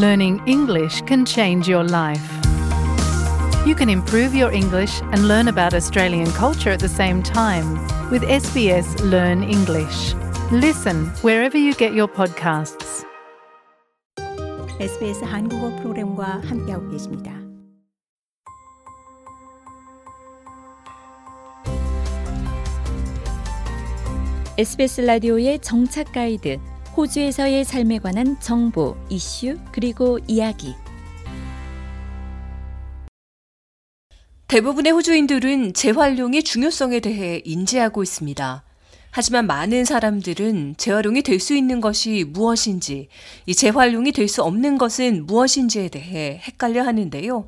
learning English can change your life. You can improve your English and learn about Australian culture at the same time with SBS Learn English. Listen wherever you get your podcasts. SBS 한국어 프로그램과 함께하고 계십니다. SBS 라디오의 정착 가이드, 호주에서의 삶에 관한 정보, 이슈, 그리고 이야기. 대부분의 호주인들은 재활용의 중요성에 대해 인지하고 있습니다. 하지만 많은 사람들은 재활용이 될 수 있는 것이 무엇인지, 이 재활용이 될 수 없는 것은 무엇인지에 대해 헷갈려 하는데요.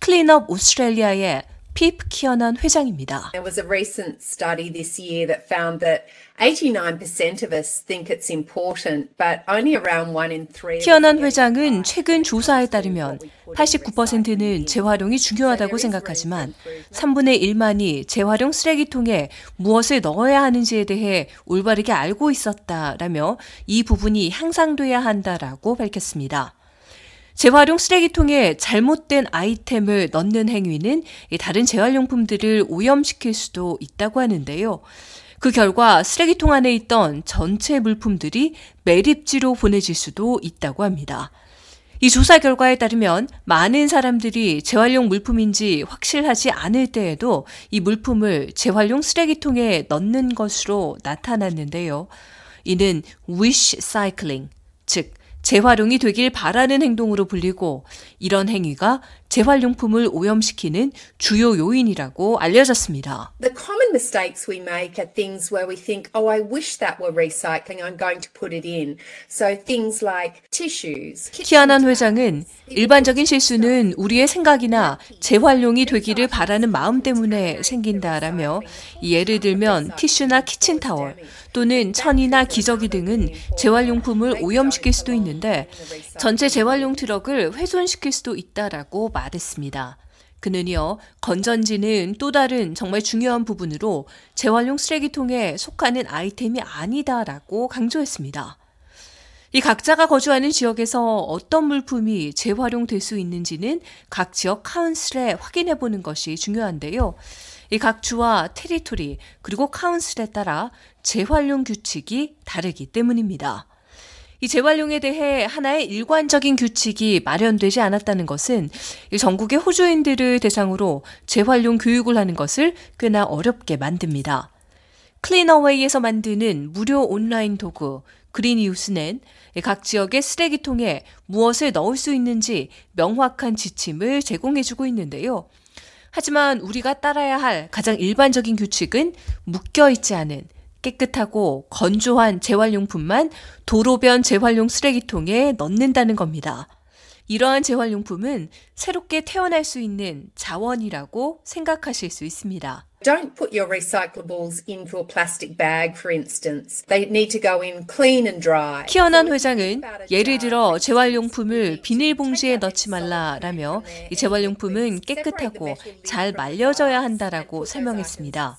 클린업 오스트레일리아의 핍 키어넌 회장입니다. There was a recent study this year that found that 89% of us think it's important, but only around one in three. 키어넌 회장은 최근 조사에 따르면 89%는 재활용이 중요하다고 생각하지만 3분의 1만이 재활용 쓰레기통에 무엇을 넣어야 하는지에 대해 올바르게 알고 있었다라며 이 부분이 향상돼야 한다라고 밝혔습니다. 재활용 쓰레기통에 잘못된 아이템을 넣는 행위는 다른 재활용품들을 오염시킬 수도 있다고 하는데요. 그 결과 쓰레기통 안에 있던 전체 물품들이 매립지로 보내질 수도 있다고 합니다. 이 조사 결과에 따르면 많은 사람들이 재활용 물품인지 확실하지 않을 때에도 이 물품을 재활용 쓰레기통에 넣는 것으로 나타났는데요. 이는 wish cycling, 즉 재활용이 되길 바라는 행동으로 불리고 이런 행위가 재활용품을 오염시키는 주요 요인이라고 알려졌습니다. Mistakes we make are things where we think, oh, I wish that were recycling, I'm going to put it in. So things like tissues. 키아난 회장은 일반적인 실수는 우리의 생각이나 재활용이 되기를 바라는 마음 때문에 생긴다라며 예를 들면 티슈나 키친타월 또는 천이나 기저귀 등은 재활용품을 오염시킬 수도 있는데 전체 재활용 트럭을 훼손시킬 수도 있다라고 말했습니다. 그는요, 건전지는 또 다른 정말 중요한 부분으로 재활용 쓰레기통에 속하는 아이템이 아니다라고 강조했습니다. 이 각자가 거주하는 지역에서 어떤 물품이 재활용될 수 있는지는 각 지역 카운슬에 확인해 보는 것이 중요한데요. 이 각 주와 테리토리 그리고 카운슬에 따라 재활용 규칙이 다르기 때문입니다. 이 재활용에 대해 하나의 일관적인 규칙이 마련되지 않았다는 것은 전국의 호주인들을 대상으로 재활용 교육을 하는 것을 꽤나 어렵게 만듭니다. 클리너웨이에서 만드는 무료 온라인 도구 그린이우스는 각 지역의 쓰레기통에 무엇을 넣을 수 있는지 명확한 지침을 제공해주고 있는데요. 하지만 우리가 따라야 할 가장 일반적인 규칙은 묶여 있지 않은 깨끗하고 건조한 재활용품만 도로변 재활용 쓰레기통에 넣는다는 겁니다. 이러한 재활용품은 새롭게 태어날 수 있는 자원이라고 생각하실 수 있습니다. Don't put your recyclables into a plastic bag, for instance. They need to go in clean and dry. 키어난 회장은 예를 들어 재활용품을 비닐봉지에 넣지 말라라며 이 재활용품은 깨끗하고 잘 말려져야 한다라고 설명했습니다.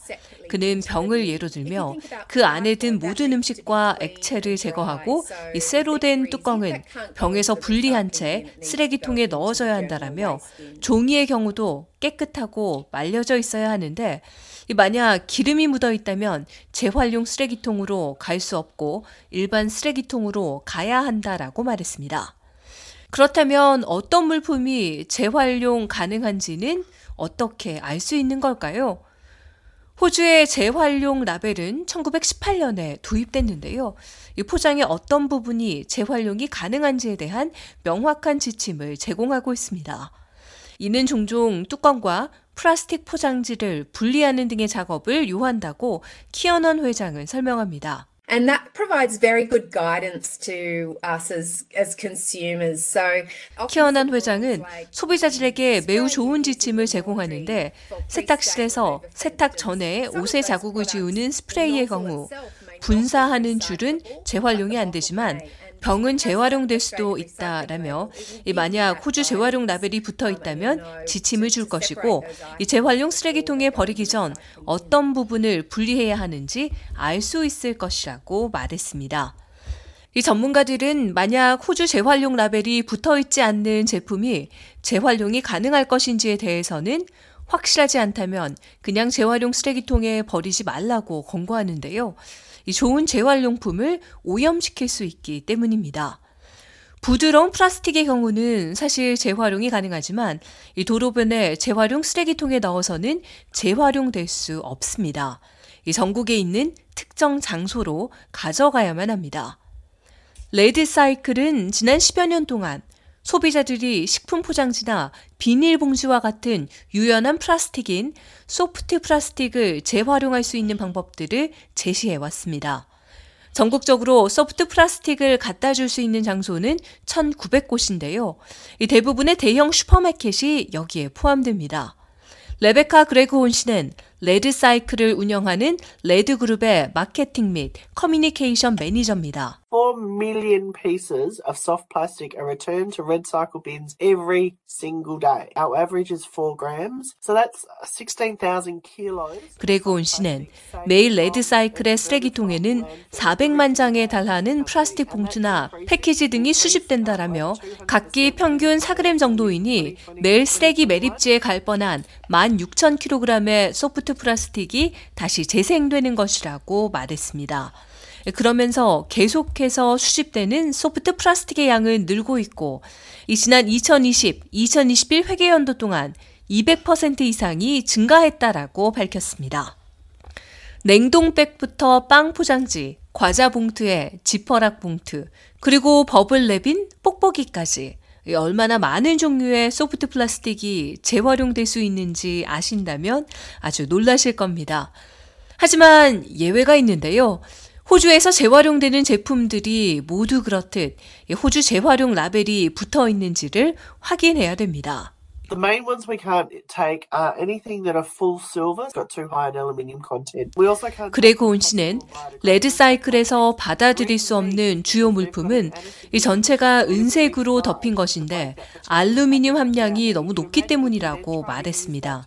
그는 병을 예로 들며 그 안에 든 모든 음식과 액체를 제거하고 이 쇠로 된 뚜껑은 병에서 분리한 채 쓰레기통에 넣어져야 한다라며 종이의 경우도 깨끗하고 말려져 있어야 하는데 만약 기름이 묻어 있다면 재활용 쓰레기통으로 갈 수 없고 일반 쓰레기통으로 가야 한다라고 말했습니다. 그렇다면 어떤 물품이 재활용 가능한지는 어떻게 알 수 있는 걸까요? 호주의 재활용 라벨은 1918년에 도입됐는데요. 이 포장의 어떤 부분이 재활용이 가능한지에 대한 명확한 지침을 제공하고 있습니다. 이는 종종 뚜껑과 플라스틱 포장지를 분리하는 등의 작업을 요한다고 키어넌 회장은 설명합니다. And that provides very good guidance to us as, as consumers. So, 키어난 회장은 소비자들에게 매우 좋은 지침을 제공하는데 세탁실에서 세탁 전에 옷에 자국을 지우는 스프레이의 경우 분사하는 줄은 재활용이 안 되지만 병은 재활용될 수도 있다라며 만약 호주 재활용 라벨이 붙어 있다면 지침을 줄 것이고 이 재활용 쓰레기통에 버리기 전 어떤 부분을 분리해야 하는지 알 수 있을 것이라고 말했습니다. 이 전문가들은 만약 호주 재활용 라벨이 붙어 있지 않는 제품이 재활용이 가능할 것인지에 대해서는 확실하지 않다면 그냥 재활용 쓰레기통에 버리지 말라고 권고하는데요. 이 좋은 재활용품을 오염시킬 수 있기 때문입니다. 부드러운 플라스틱의 경우는 사실 재활용이 가능하지만 이 도로변에 재활용 쓰레기통에 넣어서는 재활용될 수 없습니다. 이 전국에 있는 특정 장소로 가져가야만 합니다. 레드 사이클은 지난 10여 년 동안 소비자들이 식품 포장지나 비닐봉지와 같은 유연한 플라스틱인 soft plastic을 재활용할 수 있는 방법들을 제시해 왔습니다. 전국적으로 soft plastic을 갖다 줄 수 있는 장소는 1,900곳인데요. 이 대부분의 대형 슈퍼마켓이 여기에 포함됩니다. 레베카 그레그 혼 씨는 레드 사이클을 운영하는 레드 그룹의 마케팅 및 커뮤니케이션 매니저입니다. 4 million pieces of soft plastic are returned to red cycle bins every single day. Our average is 4 grams, so that's 16,000 kilos. 그레그 혼 씨는 매일 레드 사이클의 쓰레기통에는 400만 장에 달하는 플라스틱 봉투나 패키지 등이 수집된다라며 각기 평균 4g 정도이니 매일 쓰레기 매립지에 갈 뻔한 16,000kg의 소프트 플라스틱이 다시 재생되는 것이라고 말했습니다. 그러면서 계속해서 수집되는 소프트 플라스틱의 양은 늘고 있고 이 지난 2020, 2021 회계연도 동안 200% 이상이 증가했다라고 밝혔습니다. 냉동백부터 빵 포장지, 과자 봉투에 지퍼락 봉투, 그리고 버블랩인 뽁뽁이까지 얼마나 많은 종류의 소프트 플라스틱이 재활용될 수 있는지 아신다면 아주 놀라실 겁니다. 하지만 예외가 있는데요. 호주에서 재활용되는 제품들이 모두 그렇듯 호주 재활용 라벨이 붙어 있는지를 확인해야 됩니다. The main ones we can't take are anything that are full silver, got too high an aluminium content. We also can't. 그레고 온 씨는 레드 사이클에서 받아들일 수 없는 주요 물품은 이 전체가 은색으로 덮인 것인데 알루미늄 함량이 너무 높기 때문이라고 말했습니다.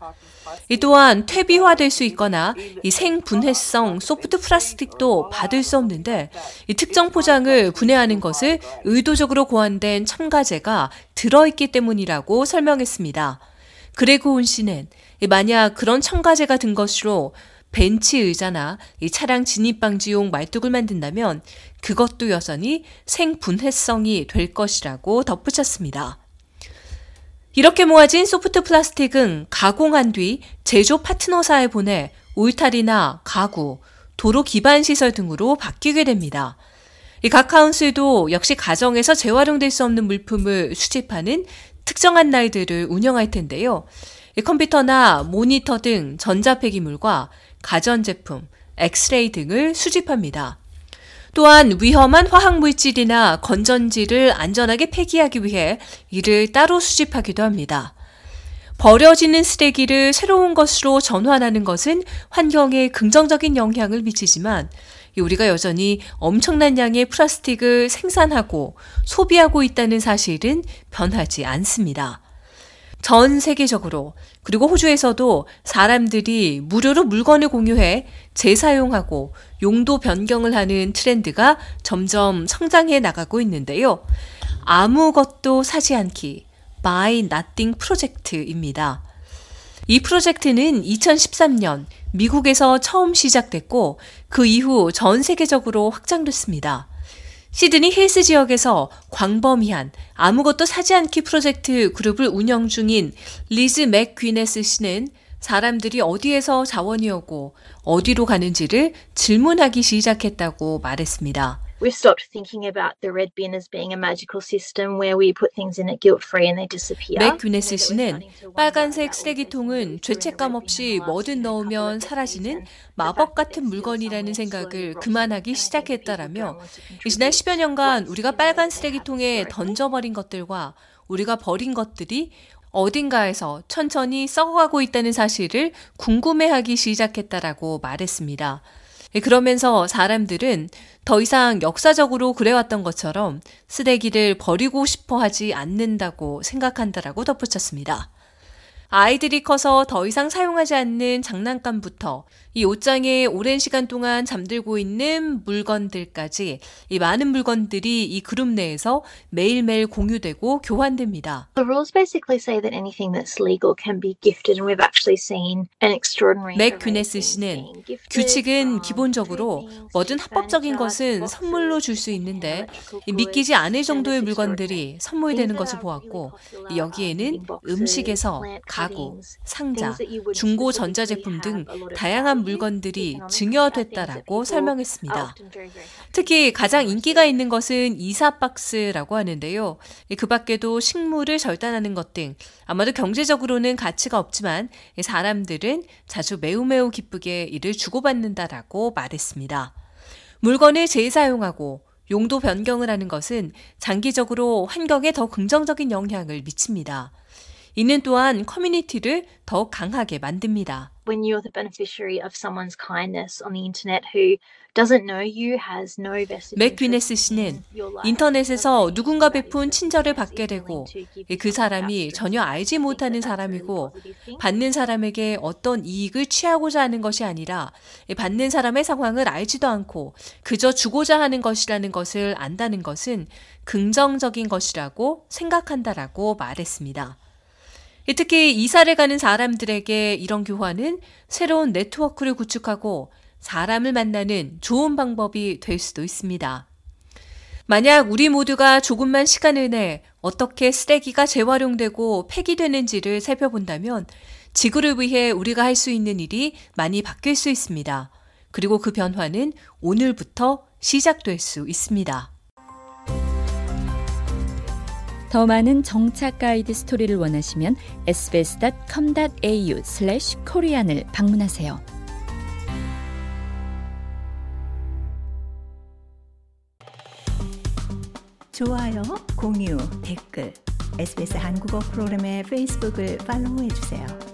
이 또한 퇴비화될 수 있거나 이 생분해성 소프트 플라스틱도 받을 수 없는데 이 특정 포장을 분해하는 것을 의도적으로 고안된 첨가제가 들어있기 때문이라고 설명했습니다. 그레고온 씨는 만약 그런 첨가제가 든 것으로 벤치 의자나 이 차량 진입 방지용 말뚝을 만든다면 그것도 여전히 생분해성이 될 것이라고 덧붙였습니다. 이렇게 모아진 소프트 플라스틱은 가공한 뒤 제조 파트너사에 보내 울타리나 가구, 도로 기반 시설 등으로 바뀌게 됩니다. 이각 카운슬도 역시 가정에서 재활용될 수 없는 물품을 수집하는 특정한 날들을 운영할 텐데요. 컴퓨터나 모니터 등 전자폐기물과 가전제품, 엑스레이 등을 수집합니다. 또한 위험한 화학물질이나 건전지를 안전하게 폐기하기 위해 이를 따로 수집하기도 합니다. 버려지는 쓰레기를 새로운 것으로 전환하는 것은 환경에 긍정적인 영향을 미치지만 우리가 여전히 엄청난 양의 플라스틱을 생산하고 소비하고 있다는 사실은 변하지 않습니다. 전 세계적으로 그리고 호주에서도 사람들이 무료로 물건을 공유해 재사용하고 용도 변경을 하는 트렌드가 점점 성장해 나가고 있는데요. 아무것도 사지 않기, Buy Nothing 프로젝트입니다. 이 프로젝트는 2013년 미국에서 처음 시작됐고 그 이후 전 세계적으로 확장됐습니다. 시드니 힐스 지역에서 광범위한 아무것도 사지 않기 프로젝트 그룹을 운영 중인 리즈 맥귀네스 씨는 사람들이 어디에서 자원이 오고 어디로 가는지를 질문하기 시작했다고 말했습니다. We've stopped thinking about the red bin as being a magical system where we put things in it guilt free and they disappear. 맥귀네스 씨는 빨간색 쓰레기통은 죄책감 없이 뭐든 넣으면 사라지는 마법 같은 물건이라는 생각을 그만하기 시작했다라며 지난 10여 년간 우리가 빨간 쓰레기통에 던져버린 것들과 우리가 버린 것들이 어딘가에서 천천히 썩어가고 있다는 사실을 궁금해하기 시작했다라고 말했습니다. 예, 그러면서 사람들은 더 이상 역사적으로 그래왔던 것처럼 쓰레기를 버리고 싶어 하지 않는다고 생각한다라고 덧붙였습니다. 아이들이 커서 더 이상 사용하지 않는 장난감부터 이 옷장에 오랜 시간 동안 잠들고 있는 물건들까지 이 많은 물건들이 이 그룹 내에서 매일매일 공유되고 교환됩니다. The rules basically say that anything that's legal can be gifted, and we've actually seen an extraordinary. 맥 균네스 씨는 규칙은 기본적으로 뭐든 합법적인 것은 선물로 줄 수 있는데 믿기지 않을 정도의 물건들이 선물이 되는 것을 보았고 여기에는 음식에서 가 구, 상자, 중고 전자제품 등 다양한 물건들이 증여됐다라고 설명했습니다. 특히 가장 인기가 있는 것은 이사 박스라고 하는데요. 그 밖에도 식물을 절단하는 것 등 아마도 경제적으로는 가치가 없지만 사람들은 자주 매우 매우 기쁘게 이를 주고받는다라고 말했습니다. 물건을 재사용하고 용도 변경을 하는 것은 장기적으로 환경에 더 긍정적인 영향을 미칩니다. 이는 또한 커뮤니티를 더욱 강하게 만듭니다. When you're the beneficiary of someone's kindness on the internet who doesn't know you, has no vested 맥 interest 귀네스 씨는 인터넷에서 누군가 베푼 친절을 받게 되고 그 사람이 전혀 알지 못하는 사람이고. 받는 사람에게 어떤 이익을 취하고자 하는 것이 아니라 받는 사람의 상황을 알지도 않고 그저 주고자 하는 것이라는 것을 안다는 것은 긍정적인 것이라고 생각한다라고 말했습니다. 특히 이사를 가는 사람들에게 이런 교환은 새로운 네트워크를 구축하고 사람을 만나는 좋은 방법이 될 수도 있습니다. 만약 우리 모두가 조금만 시간을 내 어떻게 쓰레기가 재활용되고 폐기되는지를 살펴본다면 지구를 위해 우리가 할 수 있는 일이 많이 바뀔 수 있습니다. 그리고 그 변화는 오늘부터 시작될 수 있습니다. 더 많은 정착 가이드 스토리를 원하시면 sbs.com.au/korean을 방문하세요. 좋아요, 공유, 댓글, SBS 한국어 프로그램의 페이스북을 팔로우해 주세요.